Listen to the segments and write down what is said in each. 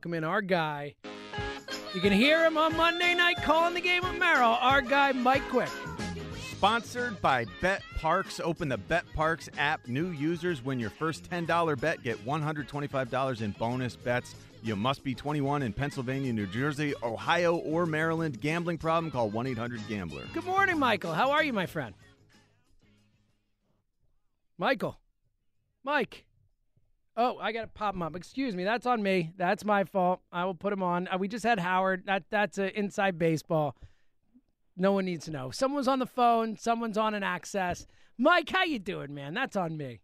Welcome in our guy. You can hear him on Monday night calling the game with Merrill. Our guy, Mike Quick. Sponsored by Bet Parks. Open the BetParx app. New users win your first $10 bet. Get $125 in bonus bets. You must be 21 in Pennsylvania, New Jersey, Ohio, or Maryland. Gambling problem? Call 1 800 Gambler. Good morning, Michael. How are you, my friend? Michael. Mike. Oh, I got to pop him up. Excuse me. That's on me. That's my fault. I will put him on. Uh, we just had Howard. That That's uh, inside baseball. No one needs to know. Someone's on the phone. Someone's on an access. Mike, how you doing, man? That's on me.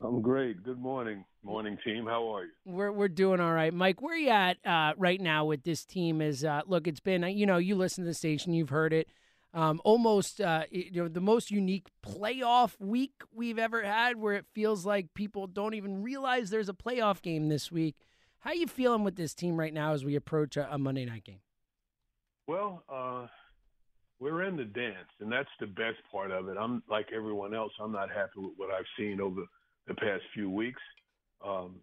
I'm great. Good morning, morning team. How are you? We're we're doing all right, Mike. Where are you at uh, right now with this team? Is uh, look, it's been you know you listen to the station, you've heard it. Um, almost uh, you know the most unique playoff week we've ever had, where it feels like people don't even realize there's a playoff game this week. How you feeling with this team right now as we approach a, a Monday night game? Well, uh, we're in the dance, and that's the best part of it. I'm like everyone else. I'm not happy with what I've seen over the past few weeks. Um,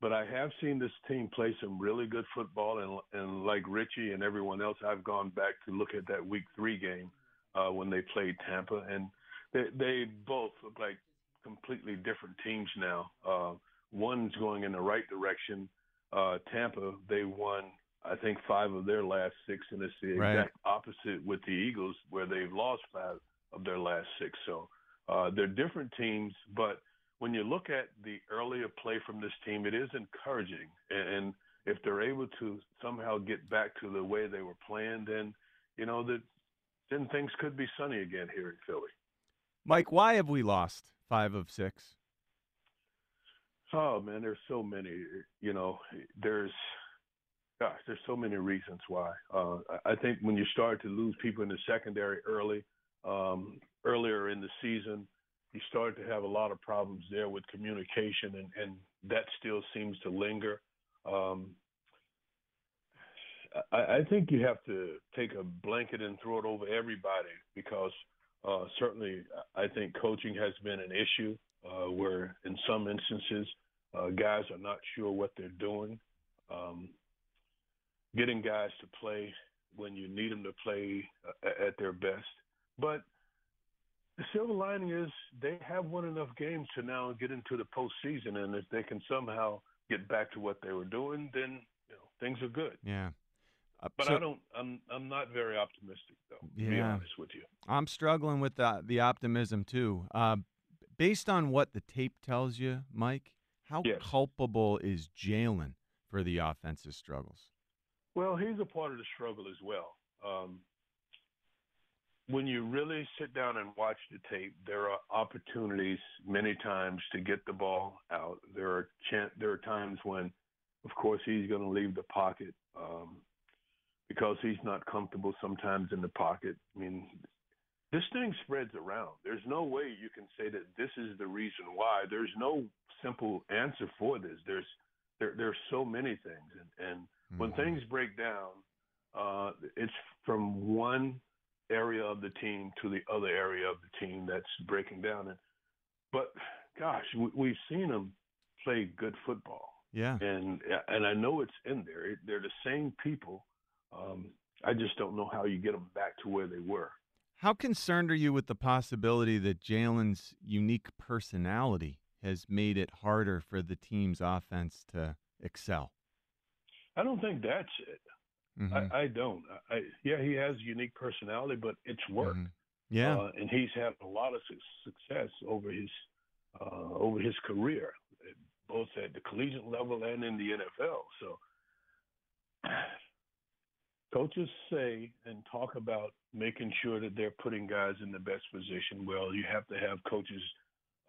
but I have seen this team play some really good football, and and like Ritchie and everyone else, I've gone back to look at that Week Three game uh, when they played Tampa, and they they both look like completely different teams now. Uh, one's going in the right direction. Uh, Tampa, they won, I think, five of their last six, and it's the Right. exact opposite with the Eagles, where they've lost five of their last six. So uh, they're different teams, but when you look at the earlier play from this team, it is encouraging. And if they're able to somehow get back to the way they were playing, then you know that then things could be sunny again here in Philly. Mike, why have we lost five of six? Oh man, there's so many. You know, there's gosh, there's so many reasons why. Uh, I think when you start to lose people in the secondary early, um, earlier in the season, you start to have a lot of problems there with communication, and, and that still seems to linger. Um, I, I think you have to take a blanket and throw it over everybody because uh, certainly I think coaching has been an issue uh, where in some instances uh, guys are not sure what they're doing. Um, getting guys to play when you need them to play uh, at their best. But the silver lining is they have won enough games to now get into the postseason, and if they can somehow get back to what they were doing, then you know things are good. Yeah. Uh, But so- I don't. I'm. I'm not very optimistic, though. To be Yeah. honest with you. I'm struggling with the, the optimism too. Uh, based on what the tape tells you, Mike, how Yes. culpable is Jalen for the offensive struggles? Well, he's a part of the struggle as well. Um, when you really sit down and watch the tape, there are opportunities many times to get the ball out. There are chan- there are times when, of course, he's going to leave the pocket um, because he's not comfortable sometimes in the pocket. I mean, this thing spreads around. There's no way you can say that this is the reason why. There's no simple answer for this. There's there there's so many things, and and when Mhm. things break down, uh, it's from one area of the team to the other area of the team that's breaking down. And but gosh, we, we've seen them play good football, Yeah. and and I know it's in there. They're the same people. Um, I just don't know how you get them back to where they were. How concerned are you with the possibility that Jalen's unique personality has made it harder for the team's offense to excel? I don't think that's it. Mhm. I, I don't. I, yeah, he has a unique personality, but it's work. Mhm. Yeah. uh, and he's had a lot of su- success over his uh, over his career, both at the collegiate level and in the NFL. So, coaches say and talk about making sure that they're putting guys in the best position. Well, you have to have coaches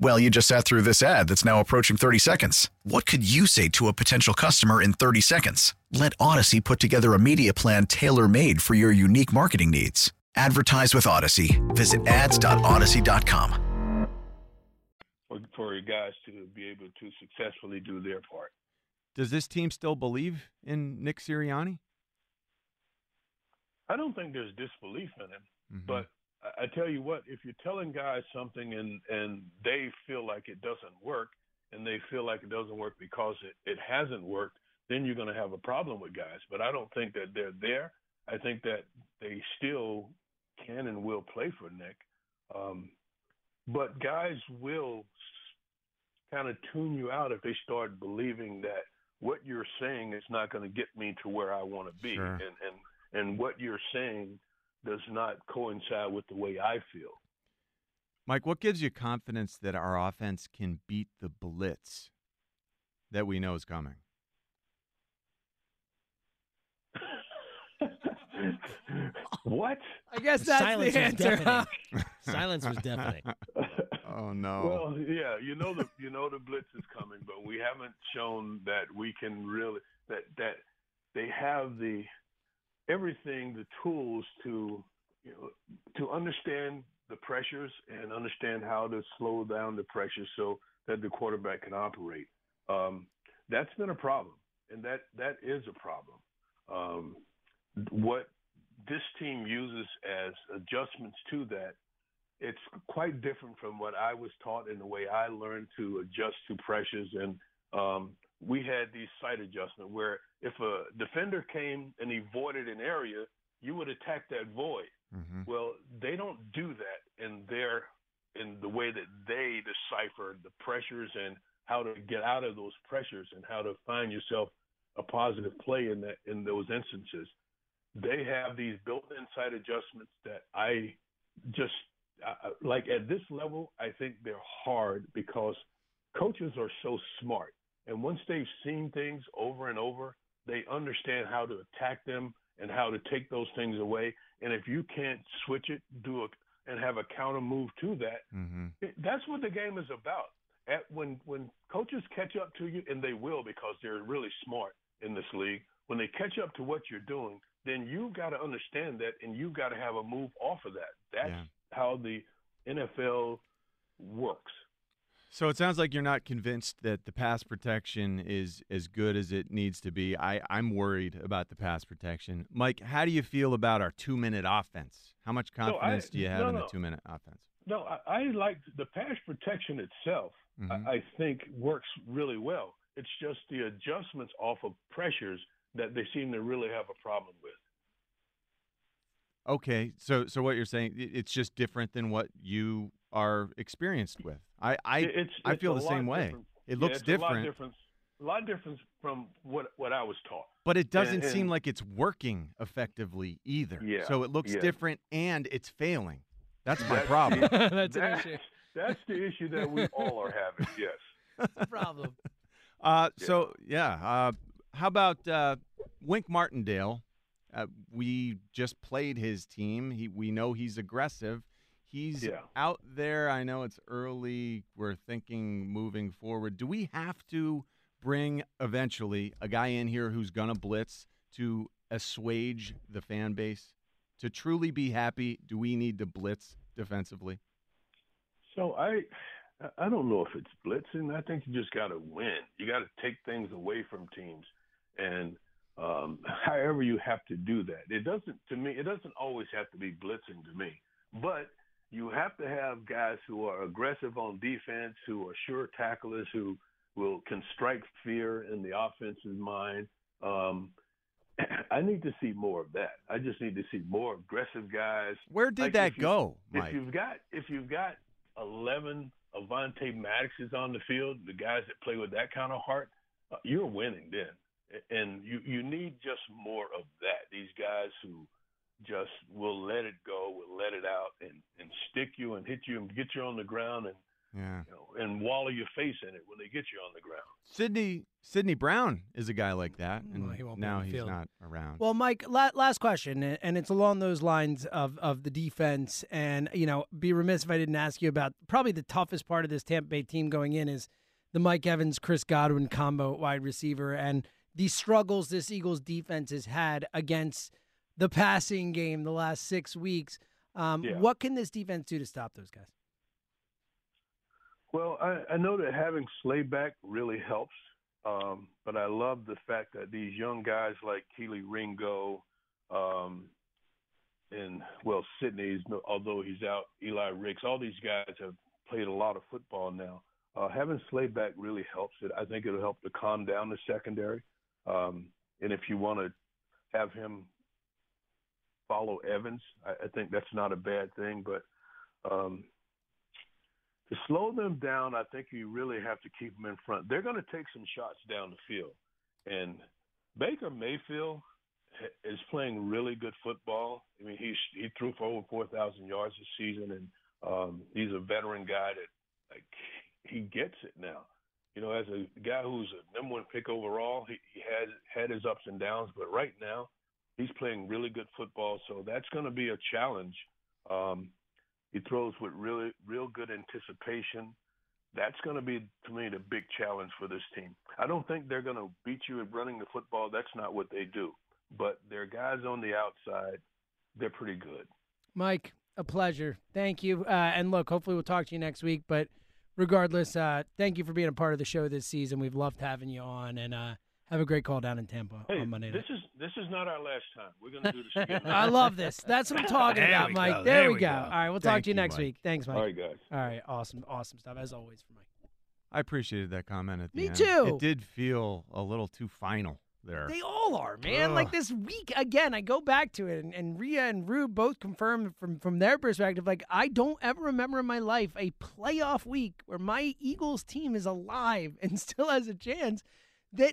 Well, you just sat through this ad that's now approaching 30 seconds. What could you say to a potential customer in 30 seconds? Let Audacy put together a media plan tailor made for your unique marketing needs. Advertise with Audacy. Visit ads.audacy.com. for, for your guys to be able to successfully do their part. Does this team still believe in Nick Sirianni? I don't think there's disbelief in him, Mhm. but I, tell you what, if you're telling guys something and and they feel like it doesn't work, and they feel like it doesn't work because it, it hasn't worked, then you're going to have a problem with guys. But I don't think that they're there. I think that they still can and will play for Nick. Um, but guys will kind of tune you out if they start believing that what you're saying is not going to get me to where I want to be, Sure. and and and what you're saying does not coincide with the way I feel. Mike, what gives you confidence that our offense can beat the blitz that we know is coming? what? I guess that's silence the was answer. huh? Silence was deafening. Oh no. Well, yeah, you know the you know the blitz is coming, but we haven't shown that we can really that that they have the everything, the tools to you know to understand the pressures and understand how to slow down the pressures so that the quarterback can operate. Um, that's been a problem, and that that is a problem. Um, what this team uses as adjustments to that it's quite different from what I was taught in the way I learned to adjust to pressures. And um, we had these sight adjustment where if a defender came and he voided an area, you would attack that void. Mhm. Well, they don't do that in their in the way that they decipher the pressures and how to get out of those pressures and how to find yourself a positive play in that in those instances. They have these built-in sight adjustments that I just I- like at this level. I think they're hard because coaches are so smart, and once they've seen things over and over, they understand how to attack them and how to take those things away. And if you can't switch it, do a and have a counter move to that, Mhm. it- that's what the game is about. At when when coaches catch up to you, and they will because they're really smart in this league. When they catch up to what you're doing, then you've got to understand that, and you've got to have a move off of that. That's Yeah. how the NFL works. So it sounds like you're not convinced that the pass protection is as good as it needs to be. I, I'm worried about the pass protection. Mike, how do you feel about our two minute offense? How much No, I- confidence do you have no, in the two minute offense? No, I, I like the pass protection itself. Mhm. I, I think works really well. It's just the adjustments off of pressures that they seem to really have a problem with. Okay, so so what you're saying, it's just different than what you are experienced with. I I, it's, I feel a the same way. different. It Yeah, looks it's A lot different, different, a lot different from what what I was taught. but it doesn't and- seem and- like it's working effectively either. Yeah, So it looks yeah. different and it's failing. That's my That's problem. the- That's an issue. That's the issue that we all are having. Yes. That's the problem. Uh, so yeah, uh, how about uh, Wink Martindale? Uh, we just played his team. He, we know he's aggressive. He's Yeah. out there. I know it's early. We're thinking moving forward. Do we have to bring eventually a guy in here who's gonna blitz to assuage the fan base? To truly be happy, do we need to blitz defensively? So I, I don't know if it's blitzing. I think you just got to win. You got to take things away from teams, and um, however you have to do that. It doesn't to me. It doesn't always have to be blitzing to me, but you have to have guys who are aggressive on defense, who are sure tacklers, who will can strike fear in the offense's mind. Um, I need to see more of that. I just need to see more aggressive guys. Where did Like, that you- go, If you've got if you've got eleven Avonte Maddoxes on the field, the guys that play with that kind of heart, uh, you're winning then. And you you need just more of that. These guys who just will let it go, will let it out, and and stick you and hit you and get you on the ground and Yeah. you know and wallow your face in it when they get you on the ground. Sidney Sidney Brown is a guy like that, mm, and Well, he won't now he's field. not around. Well, Mike, la- last question, and it's along those lines of, of the defense. And, you know, be remiss if I didn't ask you about probably the toughest part of this Tampa Bay team going in is the Mike Evans, Chris Godwin combo wide receiver and the struggles this Eagles defense has had against the passing game the last six weeks. Um, Yeah. What can this defense do to stop those guys? Well, I, I know that having Slay back really helps, um, but I love the fact that these young guys like Kelee Ringo, um, and well, Sidney's although he's out, Eli Ricks, all these guys have played a lot of football now. Uh, having Slay back really helps it. I think it'll help to calm down the secondary. Um, and if you want to have him follow Evans, I, I think that's not a bad thing. But um, to slow them down, I think you really have to keep them in front. They're going to take some shots down the field, and Baker Mayfield is playing really good football. I mean, he's he threw for over four thousand yards this season, and um, he's a veteran guy that like he gets it now. You know, as a guy who's a number one pick overall, he, he had had his ups and downs, but right now he's playing really good football. So that's going to be a challenge. Um, he throws with really, real good anticipation. That's going to be, to me, the big challenge for this team. I don't think they're going to beat you at running the football. That's not what they do. But their guys on the outside, they're pretty good. Mike, a pleasure. Thank you. Uh, and look, hopefully we'll talk to you next week. But regardless, uh, thank you for being a part of the show this season. We've loved having you on, and uh, have a great call down in Tampa Hey, on Monday night. this is this is not our last time. We're going to do this again. I love this. That's what I'm talking There about, Mike. go. There, There we we go. go. All right, we'll talk to you you, next Mike. week. Thanks, Mike. All right, guys. All right, awesome, awesome stuff as always for Mike. I appreciated that comment at the Me end. too. It did feel a little too final there. They all are, man. Like this week again, I go back to it, and, and Rhea and Rube both confirm from from their perspective. Like I don't ever remember in my life a playoff week where my Eagles team is alive and still has a chance. That